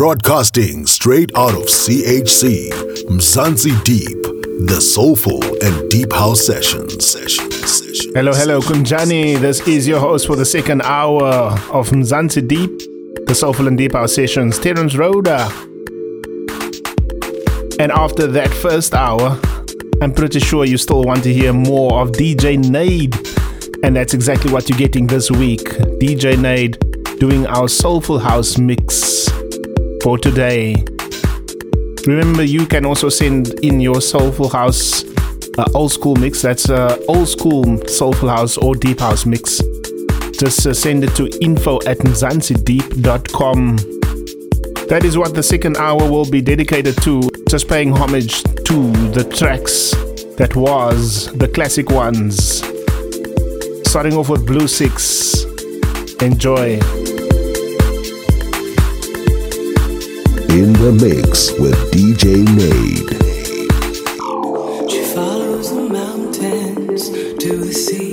Broadcasting straight out of CHC, Mzansi Deep, the soulful and deep house sessions. Session, session. Hello, hello, Kunjani. This is your host for the second hour of Mzansi Deep, the soulful and deep house sessions, Terence Rhoda. And after that first hour, I'm pretty sure you still want to hear more of DJ Nade. And that's exactly what you're getting this week. DJ Nade doing our soulful house mix for today. Remember, you can also send in your soulful house uh, old school mix. That's uh, old school soulful house or deep house mix. Just uh, send it to info at mzansideep.com. That is what the second hour will be dedicated to. Just paying homage to the tracks that was the classic ones. Starting off with Blue Six. Enjoy. The mix with DJ Nade. She follows the mountains to the sea.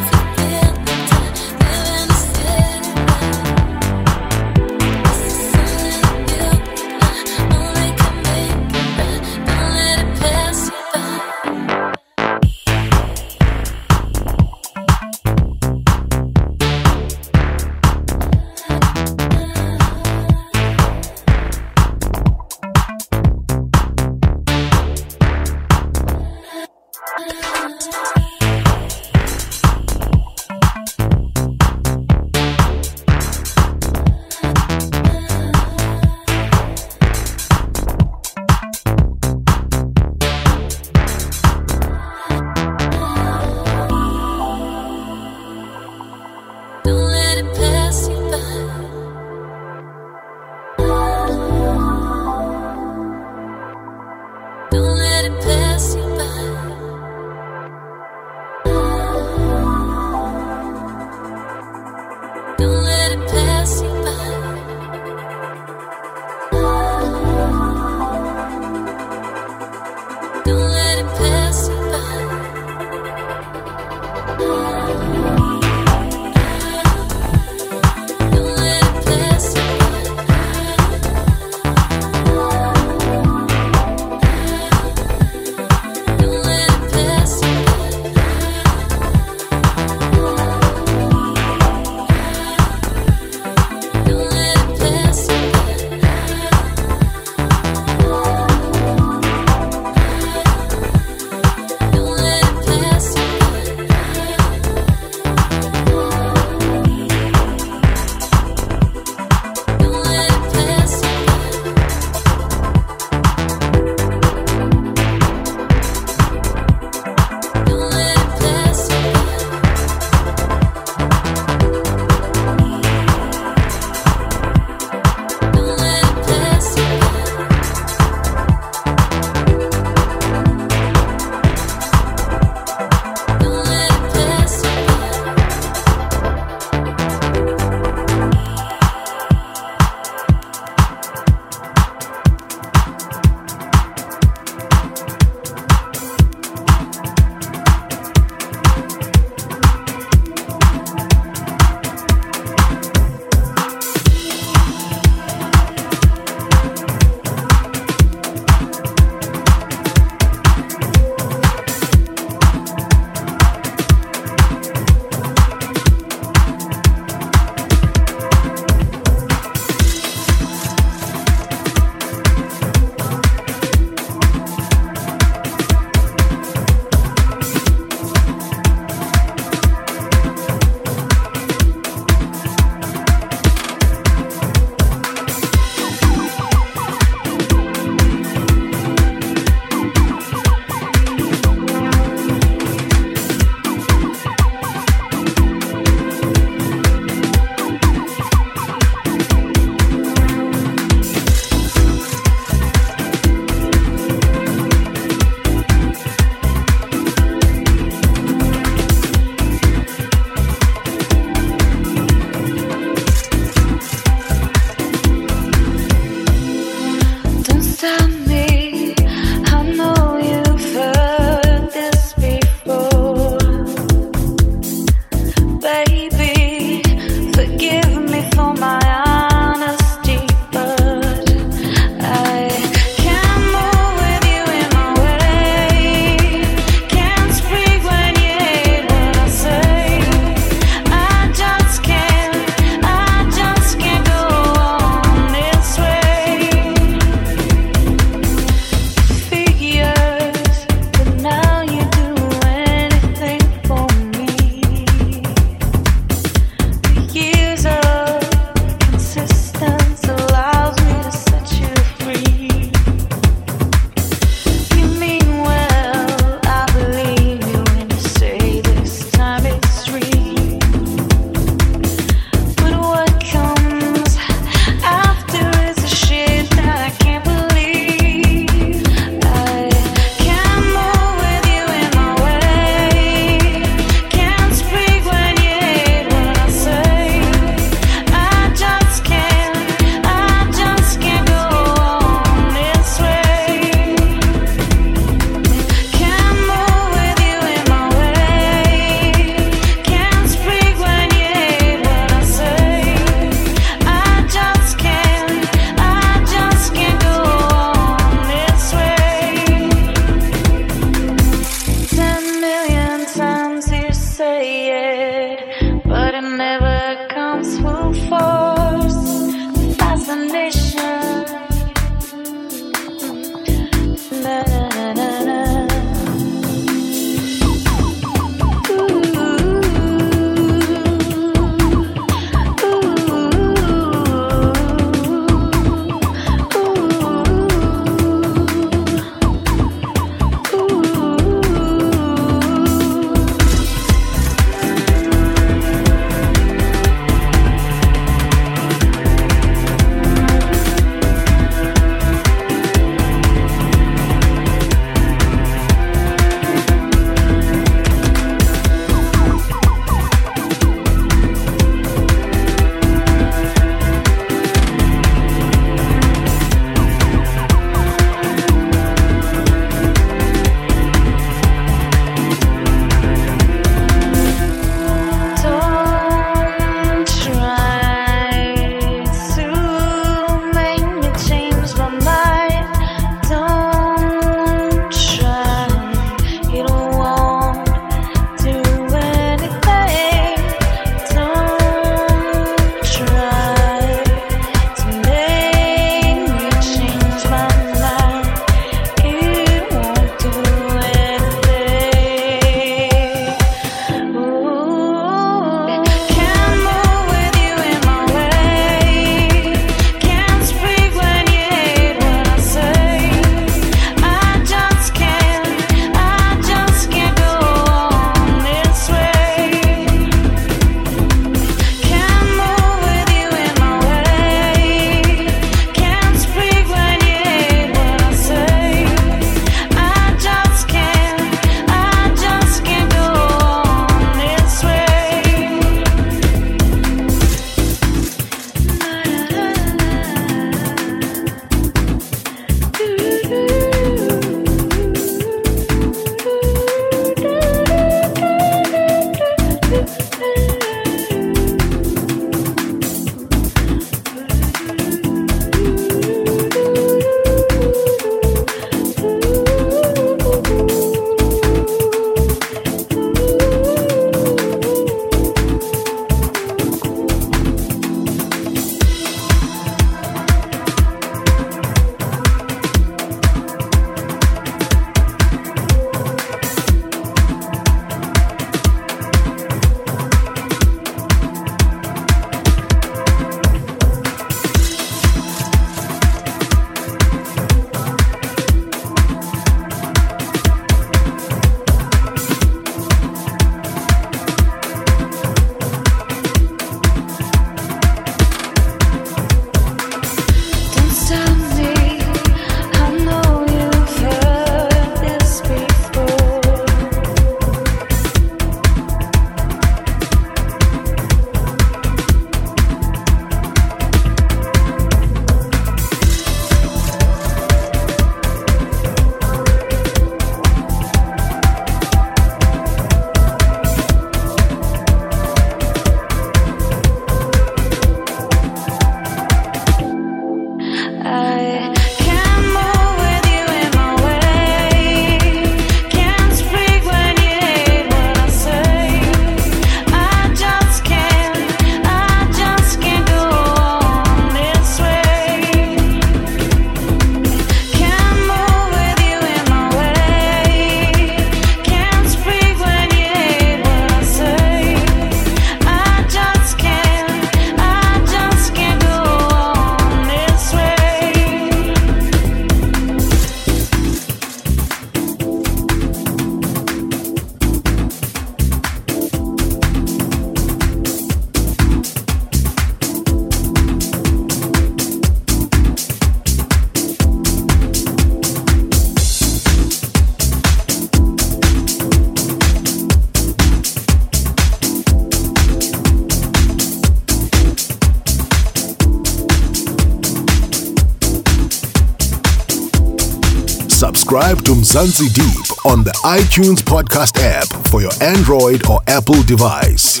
Subscribe to Mzansi Deep on the iTunes podcast app for your Android or Apple device.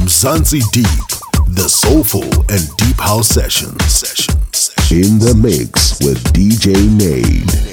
Mzansi Deep, the soulful and deep house sessions. In the mix with DJ Nade.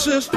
It's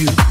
you.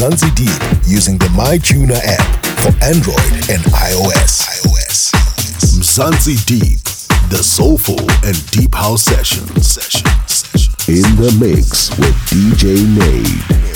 Mzansi Deep using the MyTuner app for Android and iOS. iOS. Deep, the soulful and deep house session. Session. In the mix with DJ Nade.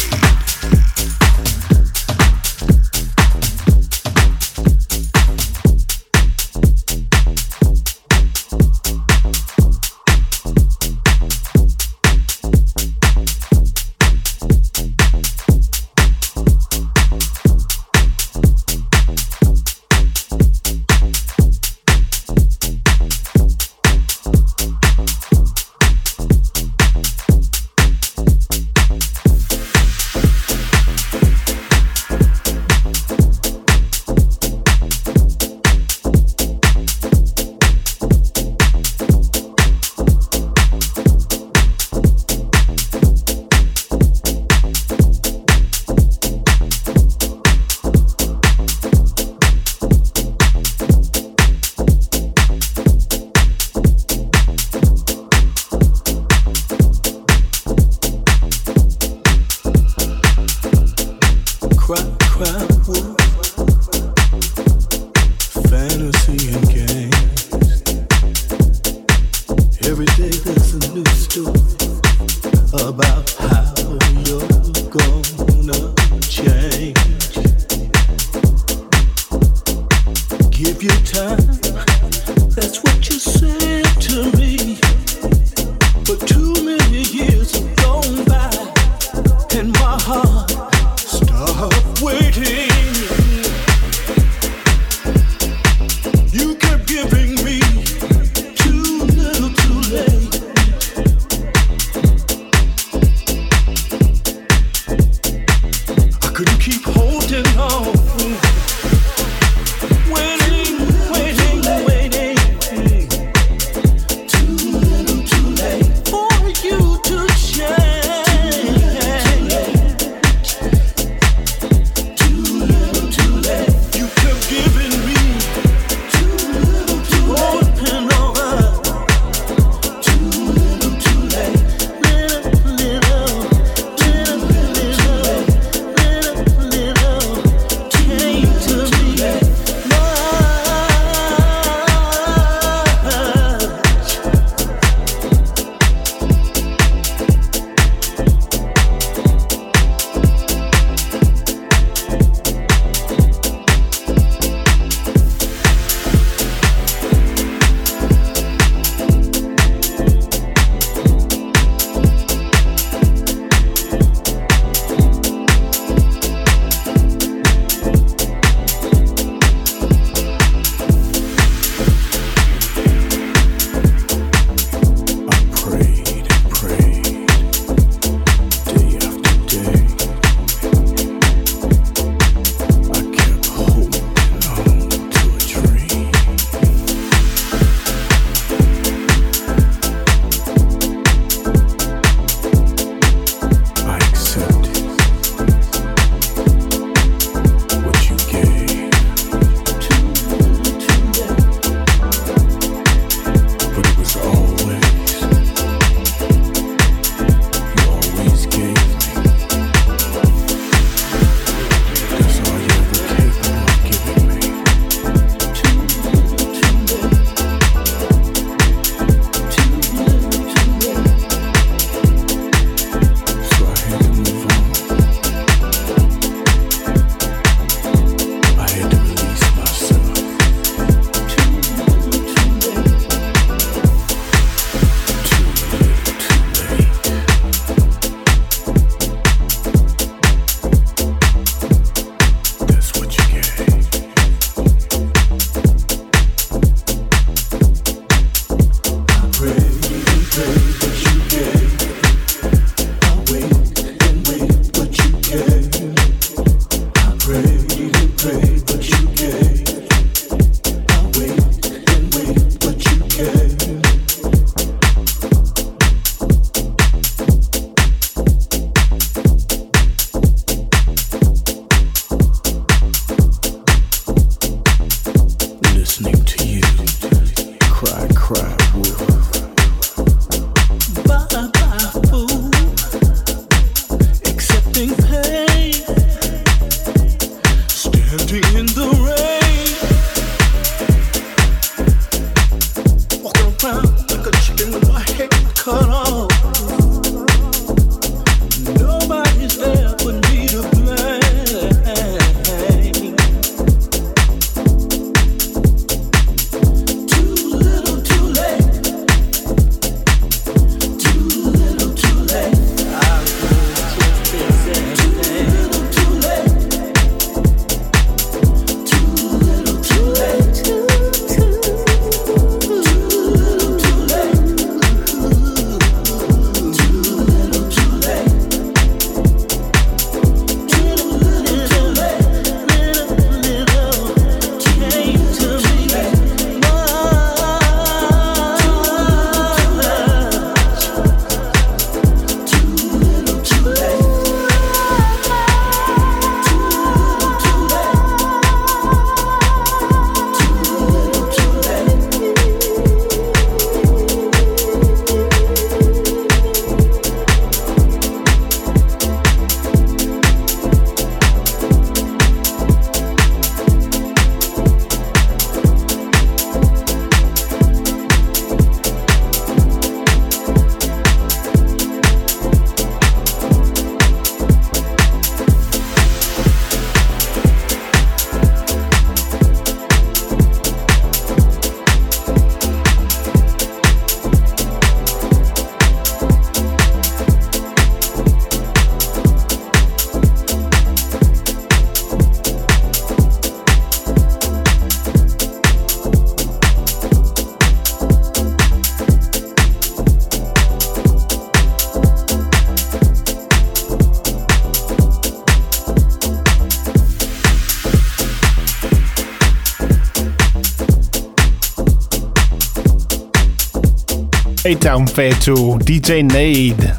A-Town Fair to DJ Nade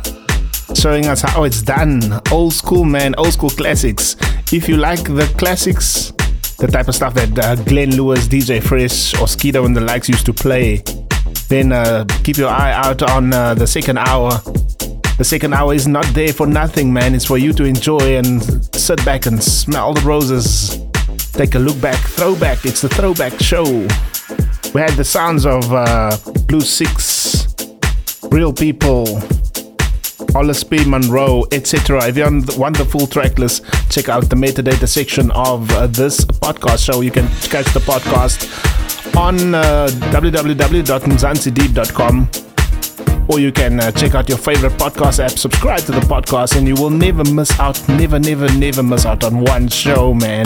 showing us how it's done. Old school, man, old school classics. If you like the classics, the type of stuff that uh, Glenn Lewis, DJ Fresh, or and the likes used to play, then uh, keep your eye out on uh, the second hour. The second hour is not there for nothing, man. It's for you to enjoy and sit back and smell the roses. Take a look back, throwback. It's the throwback show. We had the sounds of uh, Blue Six, Real People, P. Monroe, etc. If you want the full track list, check out the metadata section of uh, this podcast show. You can catch the podcast on uh, or you can uh, check out your favorite podcast app, subscribe to the podcast, and you will never miss out, never, never, never miss out on one show, man.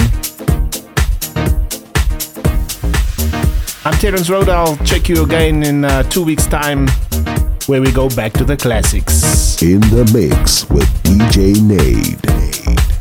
I'm Terence Road. I'll check you again in uh, two weeks' time where we go back to the classics. In the mix with DJ Nade.